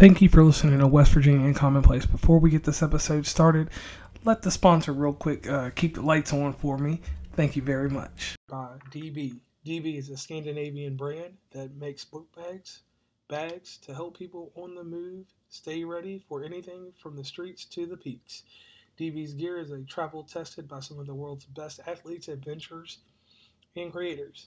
Thank you for listening to West Virginia Uncommonplace. Before we get this episode started, let the sponsor real quick uh, keep the lights on for me. Thank you very much. Uh, DB. DB is a Scandinavian brand that makes book bags, bags to help people on the move stay ready for anything from the streets to the peaks. DB's gear is a travel tested by some of the world's best athletes, adventurers, and creators.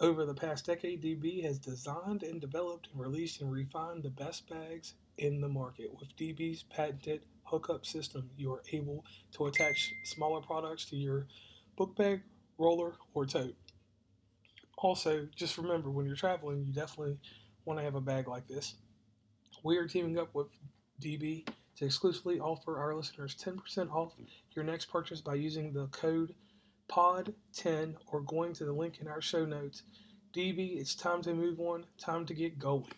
Over the past decade, DB has designed and developed and released and refined the best bags in the market. With DB's patented hookup system, you are able to attach smaller products to your book bag, roller, or tote. Also, just remember when you're traveling, you definitely want to have a bag like this. We are teaming up with DB to exclusively offer our listeners 10% off your next purchase by using the code POD10 or going to the link in our show notes. DB, it's time to move on, time to get going.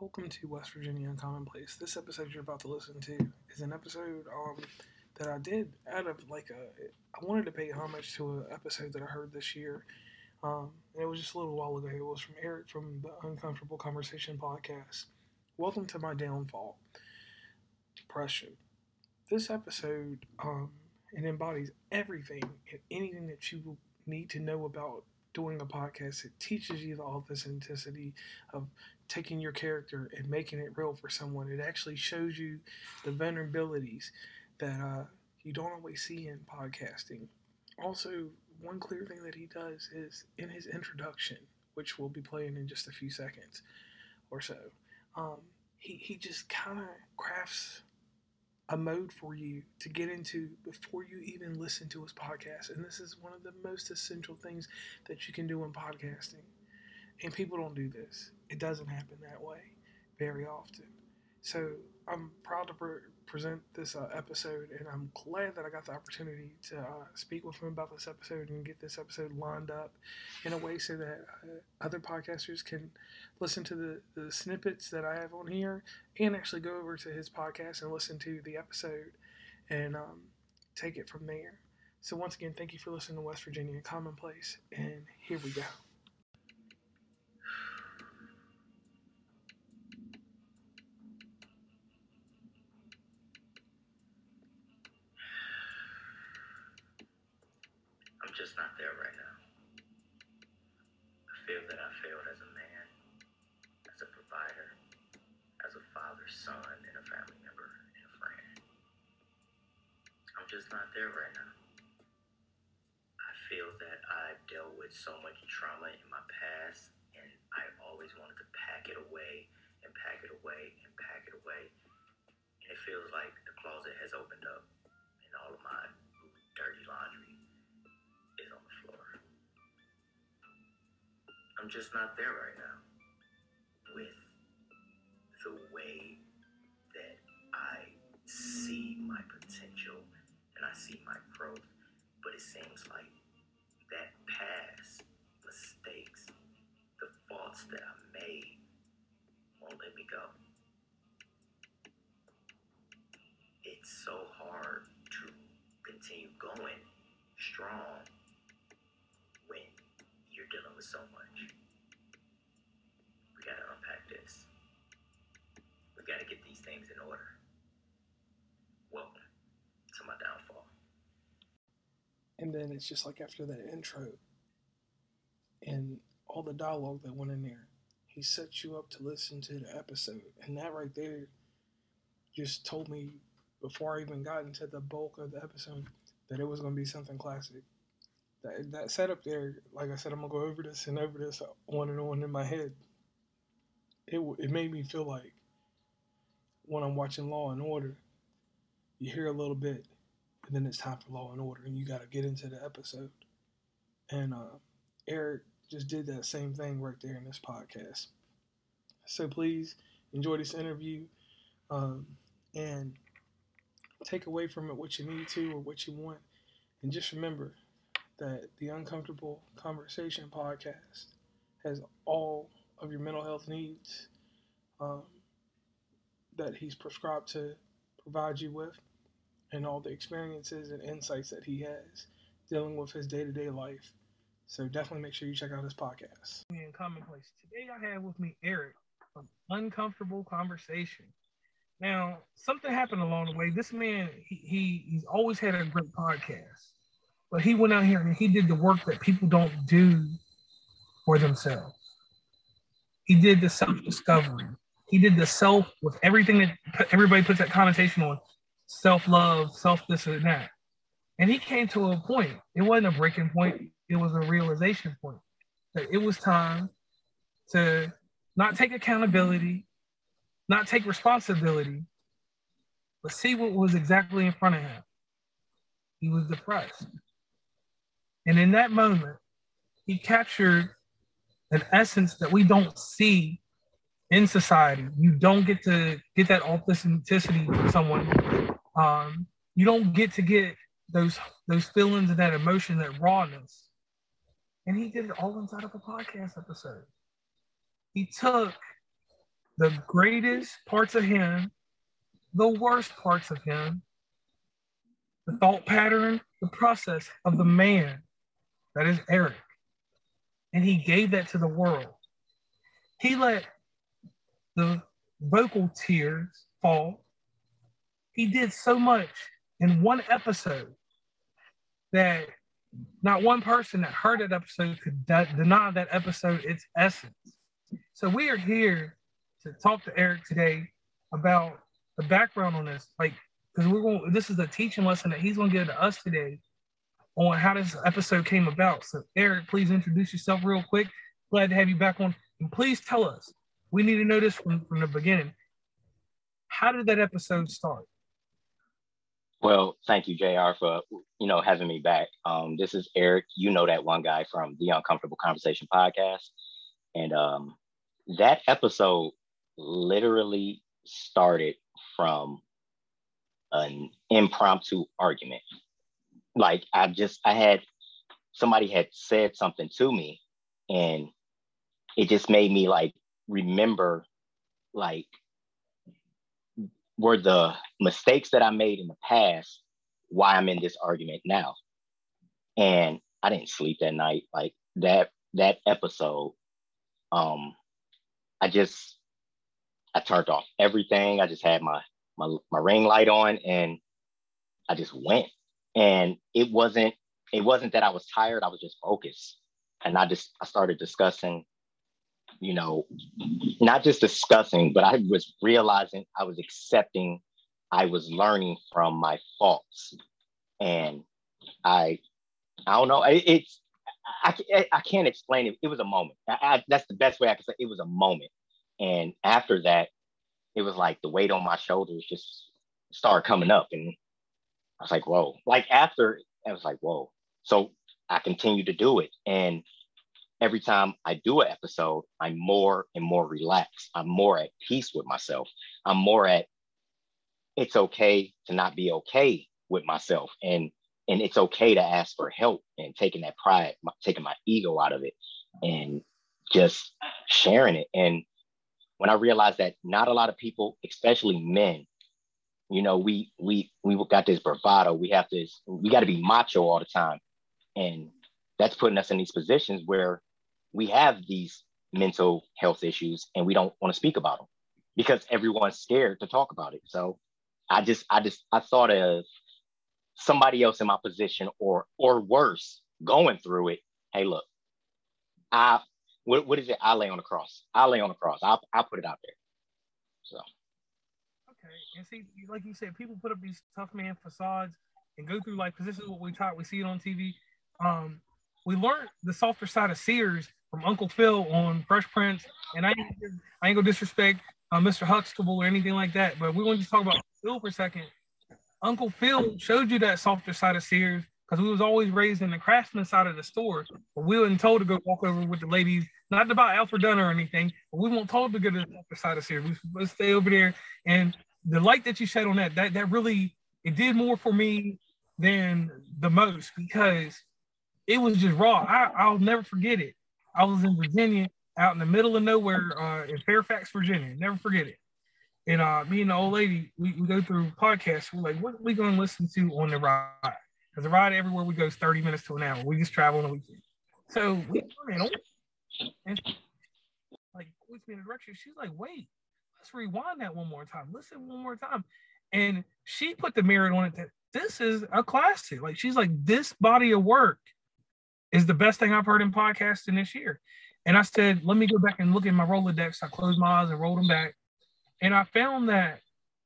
Welcome to West Virginia Commonplace. This episode you're about to listen to is an episode um, that I did out of like a. I wanted to pay homage to an episode that I heard this year. Um, it was just a little while ago. It was from Eric from the Uncomfortable Conversation podcast. Welcome to my downfall depression. This episode um, it embodies everything and anything that you need to know about doing a podcast. It teaches you the authenticity of taking your character and making it real for someone. It actually shows you the vulnerabilities that uh, you don't always see in podcasting. Also, one clear thing that he does is in his introduction, which we'll be playing in just a few seconds or so. Um, he, he just kind of crafts a mode for you to get into before you even listen to his podcast. And this is one of the most essential things that you can do in podcasting. And people don't do this. It doesn't happen that way very often. So I'm proud to pre- present this uh, episode, and I'm glad that I got the opportunity to uh, speak with him about this episode and get this episode lined up in a way so that uh, other podcasters can listen to the, the snippets that I have on here and actually go over to his podcast and listen to the episode and um, take it from there. So, once again, thank you for listening to West Virginia Commonplace, and here we go. just not there right now. I feel that I failed as a man, as a provider, as a father, son, and a family member and a friend. I'm just not there right now. I feel that I've dealt with so much trauma in my past, and I always wanted to pack it away and pack it away and pack it away. And it feels like the closet has opened up and all of my dirty laundry I'm just not there right now with the way that I see my potential and I see my growth. But it seems like that past mistakes, the faults that I made, won't let me go. It's so hard to continue going strong when you're dealing with so much. We got to get these things in order. Welcome to my downfall. And then it's just like after that intro and all the dialogue that went in there, he sets you up to listen to the episode. And that right there just told me before I even got into the bulk of the episode that it was going to be something classic. That, that setup there, like I said, I'm going to go over this and over this on and on in my head. It, it made me feel like when I'm watching Law and Order, you hear a little bit, and then it's time for Law and Order, and you got to get into the episode. And uh, Eric just did that same thing right there in this podcast. So please enjoy this interview um, and take away from it what you need to or what you want. And just remember that the Uncomfortable Conversation podcast has all of your mental health needs. Um, that he's prescribed to provide you with and all the experiences and insights that he has dealing with his day to day life. So definitely make sure you check out his podcast. In commonplace. Today I have with me Eric from uncomfortable conversation. Now, something happened along the way. This man, he, he he's always had a great podcast, but he went out here and he did the work that people don't do for themselves. He did the self discovery. He did the self with everything that everybody puts that connotation on self love, self this and that. And he came to a point. It wasn't a breaking point, it was a realization point that it was time to not take accountability, not take responsibility, but see what was exactly in front of him. He was depressed. And in that moment, he captured an essence that we don't see in society. You don't get to get that authenticity from someone. Um, you don't get to get those those feelings and that emotion, that rawness. And he did it all inside of a podcast episode. He took the greatest parts of him, the worst parts of him, the thought pattern, the process of the man that is Eric. And he gave that to the world. He let the vocal tears fall. He did so much in one episode that not one person that heard that episode could de- deny that episode its essence. So we are here to talk to Eric today about the background on this, like because we're going. This is a teaching lesson that he's going to give to us today on how this episode came about. So Eric, please introduce yourself real quick. Glad to have you back on, and please tell us. We need to know this from, from the beginning. How did that episode start? Well, thank you, JR, for you know having me back. Um, this is Eric. You know that one guy from the Uncomfortable Conversation podcast, and um, that episode literally started from an impromptu argument. Like I just I had somebody had said something to me, and it just made me like remember like were the mistakes that I made in the past why I'm in this argument now. And I didn't sleep that night. Like that that episode, um, I just I turned off everything. I just had my my my ring light on and I just went. And it wasn't it wasn't that I was tired, I was just focused. And I just I started discussing you know, not just discussing, but I was realizing I was accepting, I was learning from my faults. And I, I don't know, it, it's, I, I can't explain it. It was a moment. I, I, that's the best way I can say it. it was a moment. And after that, it was like the weight on my shoulders just started coming up. And I was like, whoa. Like after, I was like, whoa. So I continued to do it. And every time I do an episode, I'm more and more relaxed. I'm more at peace with myself. I'm more at it's okay to not be okay with myself and and it's okay to ask for help and taking that pride taking my ego out of it and just sharing it and when i realized that not a lot of people especially men you know we we we got this bravado we have this we got to be macho all the time and that's putting us in these positions where we have these mental health issues and we don't want to speak about them because everyone's scared to talk about it. So I just, I just, I thought of somebody else in my position or, or worse, going through it. Hey, look, I, what, what is it? I lay on the cross. I lay on the cross. I'll, I'll put it out there. So. Okay. And see, like you said, people put up these tough man facades and go through like, because this is what we taught. We see it on TV. Um, we learned the softer side of Sears from Uncle Phil on Fresh Prince, and I ain't, I ain't gonna disrespect uh, Mr. Huxtable or anything like that, but we want to talk about Phil for a second. Uncle Phil showed you that softer side of Sears because we was always raised in the craftsman side of the store, but we weren't told to go walk over with the ladies, not to buy Alfred Dunn or anything, but we weren't told to go to the softer side of Sears. We stay over there, and the light that you shed on that, that that really it did more for me than the most because it was just raw. I, I'll never forget it. I was in Virginia, out in the middle of nowhere, uh, in Fairfax, Virginia. Never forget it. And uh, me and the old lady, we, we go through podcasts. We're like, what are we going to listen to on the ride? Because the ride everywhere we go is 30 minutes to an hour. We just travel on the weekend. So we on. And like, points me in a direction. She's like, wait, let's rewind that one more time. Listen one more time. And she put the mirror on it that this is a classic. Like she's like, this body of work is the best thing I've heard in podcasting this year. And I said, let me go back and look at my Rolodex. I closed my eyes and rolled them back. And I found that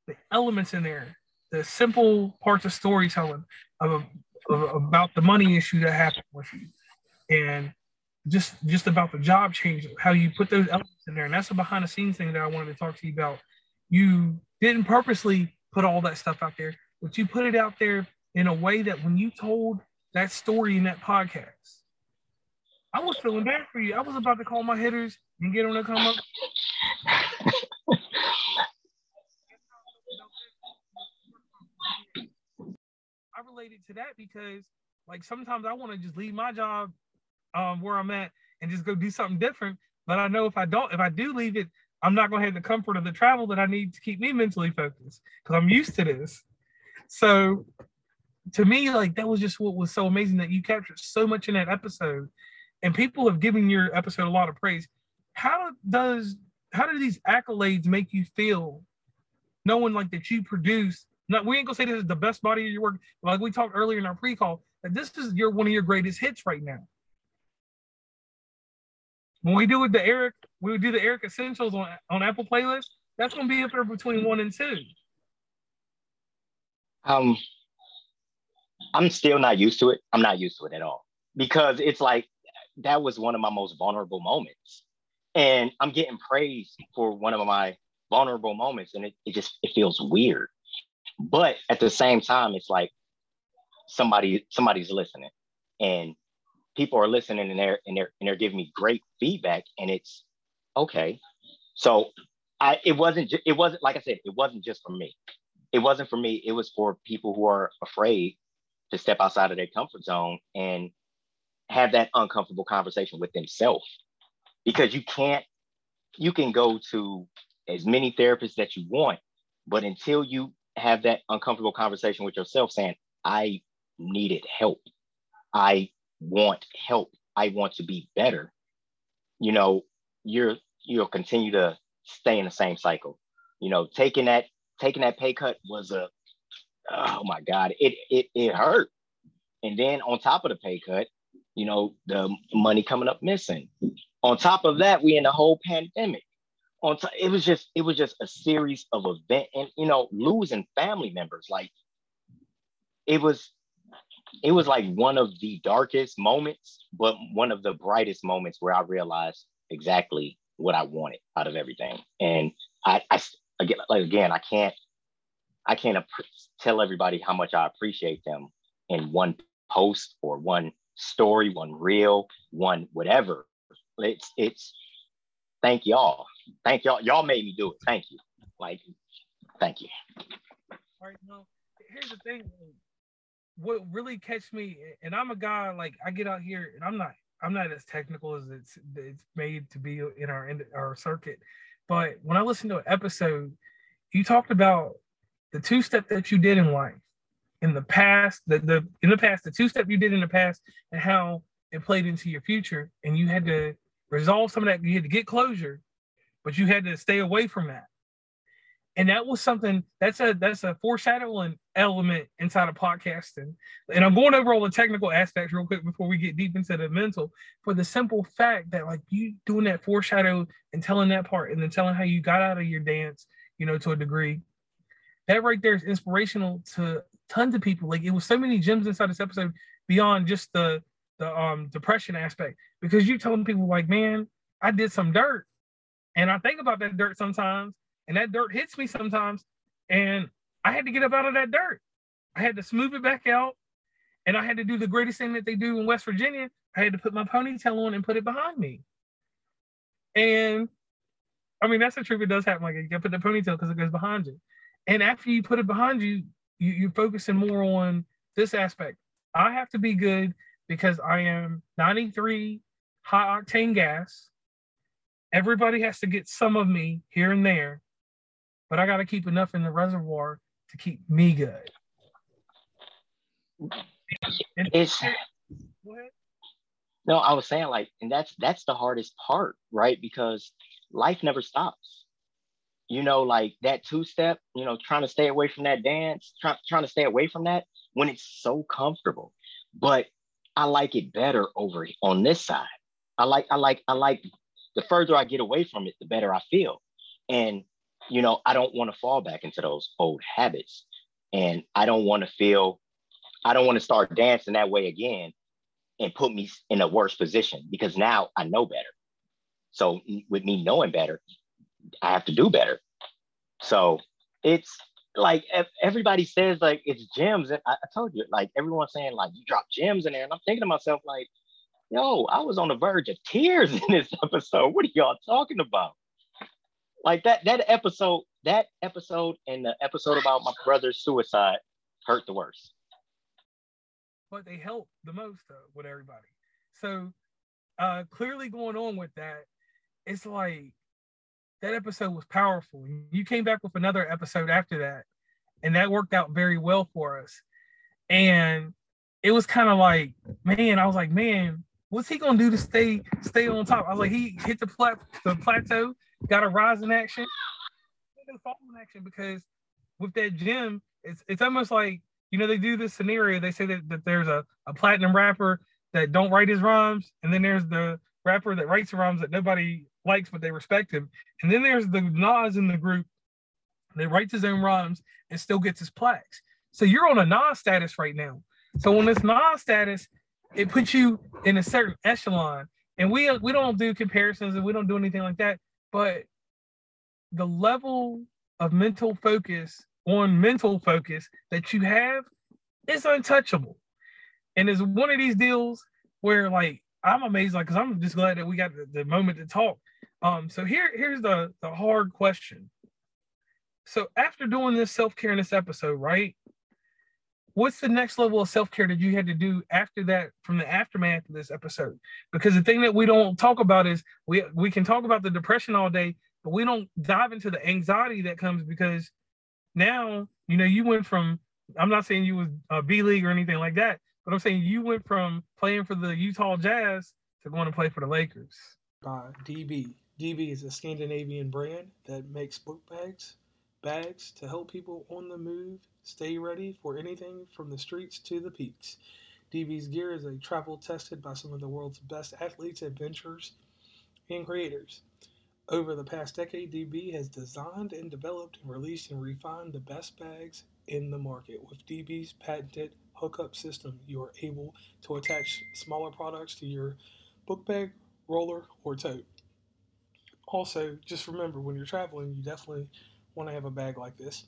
the elements in there, the simple parts of storytelling of, of about the money issue that happened with you. And just just about the job change, how you put those elements in there. And that's a behind the scenes thing that I wanted to talk to you about. You didn't purposely put all that stuff out there, but you put it out there in a way that when you told that story in that podcast, I was feeling bad for you. I was about to call my hitters and get them to come up. I related to that because like sometimes I want to just leave my job um, where I'm at and just go do something different. But I know if I don't, if I do leave it, I'm not going to have the comfort of the travel that I need to keep me mentally focused because I'm used to this. So to me, like that was just what was so amazing that you captured so much in that episode, and people have given your episode a lot of praise. How does how do these accolades make you feel, knowing like that you produce? Not we ain't gonna say this is the best body of your work, like we talked earlier in our pre-call that this is your one of your greatest hits right now. When we do it the Eric, we would do the Eric Essentials on, on Apple playlist. That's gonna be up there between one and two. Um, I'm still not used to it. I'm not used to it at all because it's like that was one of my most vulnerable moments, and I'm getting praised for one of my vulnerable moments, and it, it just it feels weird. But at the same time, it's like somebody somebody's listening, and people are listening and they're and they're and they're giving me great feedback and it's okay so i it wasn't it wasn't like i said it wasn't just for me it wasn't for me it was for people who are afraid to step outside of their comfort zone and have that uncomfortable conversation with themselves because you can't you can go to as many therapists that you want but until you have that uncomfortable conversation with yourself saying i needed help i want help. I want to be better. You know, you're you'll continue to stay in the same cycle. You know, taking that taking that pay cut was a oh my god, it it it hurt. And then on top of the pay cut, you know, the money coming up missing. On top of that, we in the whole pandemic. On t- it was just it was just a series of event and you know losing family members like it was it was like one of the darkest moments, but one of the brightest moments where I realized exactly what I wanted out of everything. And I, I again, like again, I can't, I can't tell everybody how much I appreciate them in one post or one story, one reel, one whatever. It's, it's, thank y'all. Thank y'all. Y'all made me do it. Thank you. Like, thank you. All right. Here's the thing what really catch me, and I'm a guy like I get out here and I'm not I'm not as technical as it's it's made to be in our in our circuit, but when I listen to an episode, you talked about the two step that you did in life in the past, the the in the past, the two step you did in the past, and how it played into your future, and you had to resolve some of that. You had to get closure, but you had to stay away from that and that was something that's a that's a foreshadowing element inside of podcasting and i'm going over all the technical aspects real quick before we get deep into the mental for the simple fact that like you doing that foreshadow and telling that part and then telling how you got out of your dance you know to a degree that right there is inspirational to tons of people. Like it was so many gems inside this episode beyond just the the um depression aspect. Because you telling people like man i did some dirt. And i think about that dirt sometimes and that dirt hits me sometimes and i had to get up out of that dirt. I had to smooth it back out and i had to do the greatest thing that they do in west virginia. I had to put my ponytail on and put it behind me. And i mean that's the truth. it does happen. Like you gotta put the ponytail because it goes behind you and after you put it behind you, you you're focusing more on this aspect i have to be good because i am 93 high octane gas everybody has to get some of me here and there but I got to keep enough in the reservoir to keep me good. It's no, I was saying like, and that's that's the hardest part, right? Because life never stops. You know, like that two step, you know, trying to stay away from that dance, try, trying to stay away from that when it's so comfortable. But I like it better over on this side. I like, I like, I like the further I get away from it, the better I feel. And, you know, I don't want to fall back into those old habits. And I don't want to feel, I don't want to start dancing that way again and put me in a worse position because now I know better. So with me knowing better, I have to do better. So it's like everybody says like it's gems, and I, I told you like everyone's saying like you drop gems in there, and I'm thinking to myself like, yo, I was on the verge of tears in this episode. What are y'all talking about? Like that that episode, that episode, and the episode about my brother's suicide hurt the worst. But they help the most though with everybody. So uh clearly going on with that, it's like that episode was powerful. You came back with another episode after that, and that worked out very well for us. And it was kind of like, man, I was like, man, what's he gonna do to stay stay on top? I was like, he hit the plat the plateau, got a rise in action, fall in action because with that gym, it's it's almost like you know they do this scenario. They say that, that there's a, a platinum rapper that don't write his rhymes, and then there's the rapper that writes rhymes that nobody likes, but they respect him. And then there's the Nas in the group that writes his own rhymes and still gets his plaques. So you're on a Nas status right now. So on this Nas status, it puts you in a certain echelon. And we we don't do comparisons and we don't do anything like that. But the level of mental focus on mental focus that you have is untouchable. And it's one of these deals where like I'm amazed, like, because I'm just glad that we got the, the moment to talk. Um, so here, here's the the hard question. So after doing this self-care in this episode, right? What's the next level of self-care that you had to do after that from the aftermath of this episode? Because the thing that we don't talk about is we we can talk about the depression all day, but we don't dive into the anxiety that comes because now, you know, you went from I'm not saying you was a B league or anything like that, but I'm saying you went from playing for the Utah Jazz to going to play for the Lakers. By DB. DB is a Scandinavian brand that makes book bags, bags to help people on the move stay ready for anything from the streets to the peaks. DB's gear is a travel tested by some of the world's best athletes, adventurers, and creators. Over the past decade, DB has designed and developed and released and refined the best bags in the market. With DB's patented hookup system, you are able to attach smaller products to your book bag, roller, or tote. Also, just remember when you're traveling, you definitely want to have a bag like this.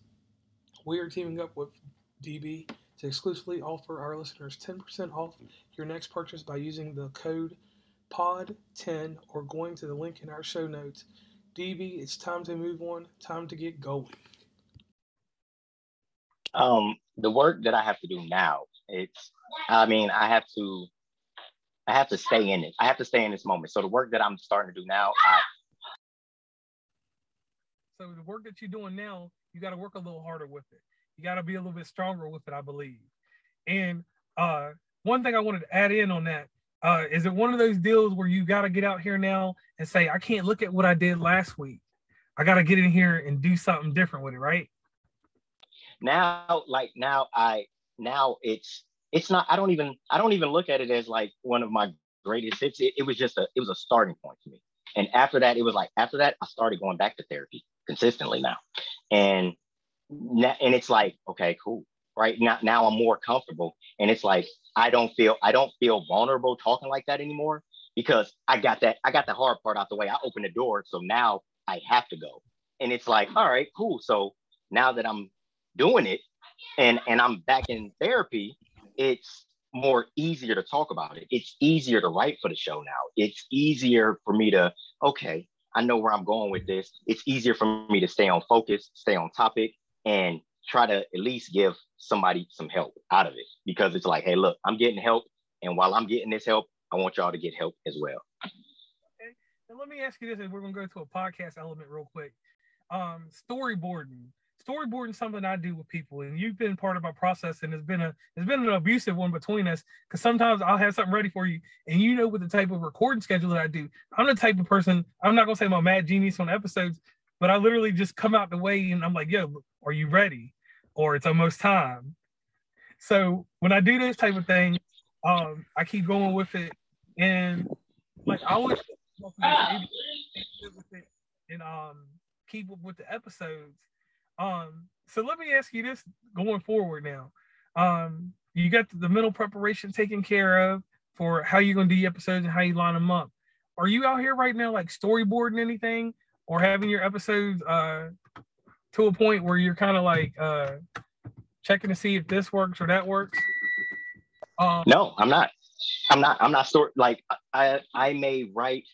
We are teaming up with DB to exclusively offer our listeners 10% off your next purchase by using the code POD10 or going to the link in our show notes. DB, it's time to move on, time to get going. Um, the work that I have to do now, it's, I mean, I have to, I have to stay in it. I have to stay in this moment. So the work that I'm starting to do now, I. So the work that you're doing now, you got to work a little harder with it. You got to be a little bit stronger with it, I believe. And uh, one thing I wanted to add in on that uh, is it one of those deals where you got to get out here now and say, I can't look at what I did last week. I got to get in here and do something different with it, right? now like now i now it's it's not i don't even i don't even look at it as like one of my greatest hits it, it was just a it was a starting point for me and after that it was like after that i started going back to therapy consistently now. And and it's like okay cool right? Now now i'm more comfortable. And it's like i don't feel i don't feel vulnerable talking like that anymore because i got that i got the hard part out the way. I opened the door so now i have to go. And it's like all right cool. So now that i'm doing it and and I'm back in therapy, it's more easier to talk about it. It's easier to write for the show now. It's easier for me to, okay, I know where I'm going with this. It's easier for me to stay on focus, stay on topic, and try to at least give somebody some help out of it because it's like, hey, look, I'm getting help. And while I'm getting this help, I want y'all to get help as well. Okay. Now let me ask you this, and we're gonna go to a podcast element real quick. Um, storyboarding storyboarding something I do with people, and you've been part of my process, and it's been a it's been an abusive one between us. Because sometimes I'll have something ready for you, and you know, with the type of recording schedule that I do, I'm the type of person. I'm not gonna say I'm a mad genius on episodes, but I literally just come out the way, and I'm like, "Yo, are you ready?" Or it's almost time. So when I do this type of thing, um, I keep going with it, and like I always and um keep up with the episodes. Um, so let me ask you this going forward now. Um, you got the mental preparation taken care of for how you're gonna do your episodes and how you line them up. Are you out here right now like storyboarding anything or having your episodes uh to a point where you're kind of like uh checking to see if this works or that works? Um, no, I'm not. I'm not. I'm not sort like I. I may write.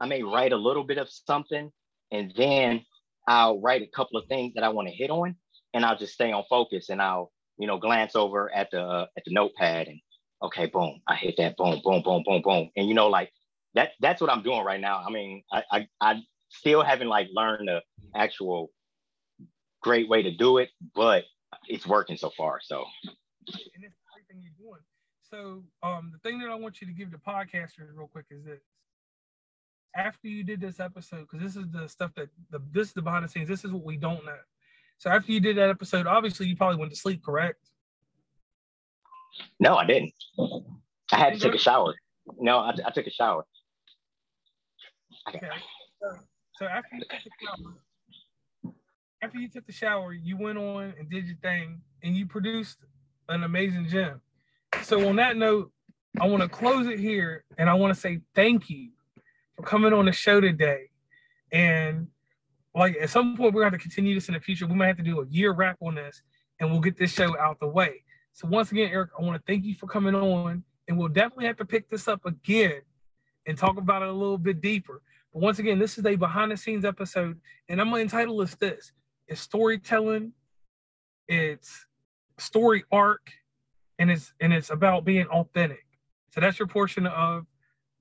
I may write a little bit of something, and then I'll write a couple of things that I want to hit on, and I'll just stay on focus, and I'll you know glance over at the uh, at the notepad, and okay, boom, I hit that, boom, boom, boom, boom, boom, and you know like that. That's what I'm doing right now. I mean, I I, I still haven't like learned the actual great way to do it, but it's working so far. So. So um, the thing that I want you to give the podcasters real quick is this. After you did this episode, because this is the stuff that the this is the behind the scenes. This is what we don't know. So after you did that episode, obviously you probably went to sleep, correct? No, I didn't. I had to take a shower. No, I, I took a shower. Okay. So, so after you took the shower, after you took the shower, you went on and did your thing, and you produced an amazing gem. So on that note, I want to close it here, and I want to say thank you coming on the show today. And like at some point, we're going to continue this in the future. We might have to do a year wrap on this, and we'll get this show out the way. So once again, Eric, I want to thank you for coming on, and we'll definitely have to pick this up again and talk about it a little bit deeper. But once again, this is a behind the scenes episode, and I'm gonna entitle this this it's storytelling, it's story arc, and it's and it's about being authentic. So that's your portion of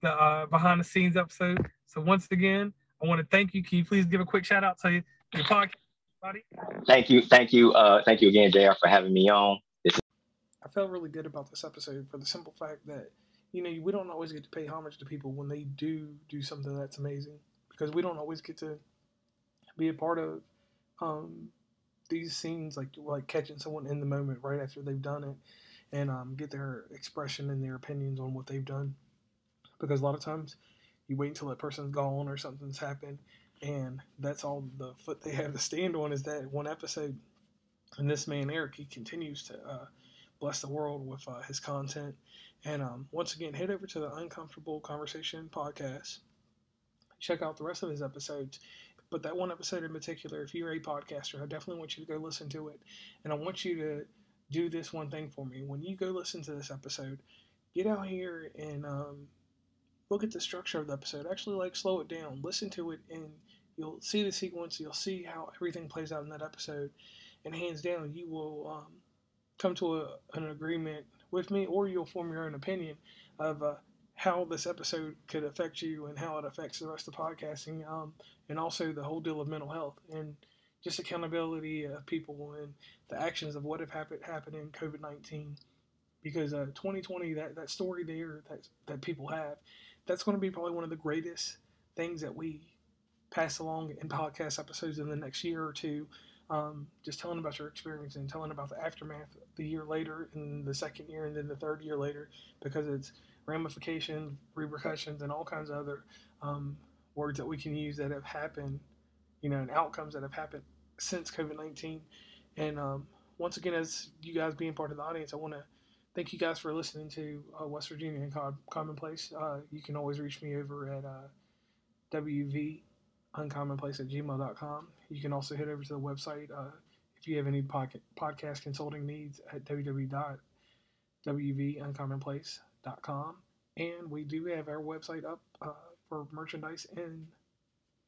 the uh, behind the scenes episode. So once again, I want to thank you. Can you please give a quick shout out to your podcast, buddy? Thank you, thank you, uh, thank you again, JR for having me on. This I felt really good about this episode for the simple fact that you know we don't always get to pay homage to people when they do do something that's amazing because we don't always get to be a part of um, these scenes, like like catching someone in the moment right after they've done it, and um, get their expression and their opinions on what they've done. Because a lot of times, you wait until that person's gone or something's happened, and that's all the foot they have to stand on is that one episode. And this man Eric, he continues to uh, bless the world with uh, his content. And um, once again, head over to the Uncomfortable Conversation podcast. Check out the rest of his episodes but that one episode in particular, if you're a podcaster, I definitely want you to go listen to it. And I want you to do this one thing for me. When you go listen to this episode, get out here and um, look at the structure of the episode. Actually, like slow it down, listen to it, and you'll see the sequence. You'll see how everything plays out in that episode, and hands down, you will um, come to a, an agreement with me, or you'll form your own opinion of uh, how this episode could affect you and how it affects the rest of podcasting, um, and also the whole deal of mental health and just accountability of people and the actions of what have happened happened in COVID nineteen. Because uh, 2020, that, that story there that that people have, that's going to be probably one of the greatest things that we pass along in podcast episodes in the next year or two. Um, just telling about your experience and telling about the aftermath the year later and the second year and then the third year later because it's ramifications, repercussions, and all kinds of other um, words that we can use that have happened, you know, and outcomes that have happened since COVID 19. And um, once again, as you guys being part of the audience, I want to thank you guys for listening to uh, West Virginia and Commonplace. Uh, you can always reach me over at uh, WV uncommonplace at gmail.com. You can also head over to the website uh, if you have any podcast, podcast consulting needs at www.wvuncommonplace.com and we do have our website up uh, for merchandise in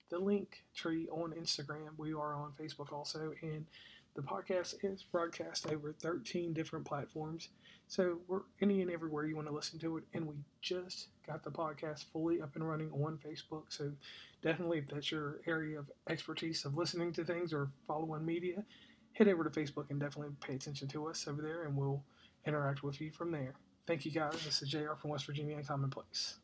the link tree on Instagram. We are on Facebook also, and the podcast is broadcast over 13 different platforms. So we're any and everywhere you want to listen to it. And we just got the podcast fully up and running on Facebook. So definitely, if that's your area of expertise of listening to things or following media, head over to Facebook and definitely pay attention to us over there, and we'll interact with you from there. Thank you guys. This is JR from West Virginia Uncommonplace.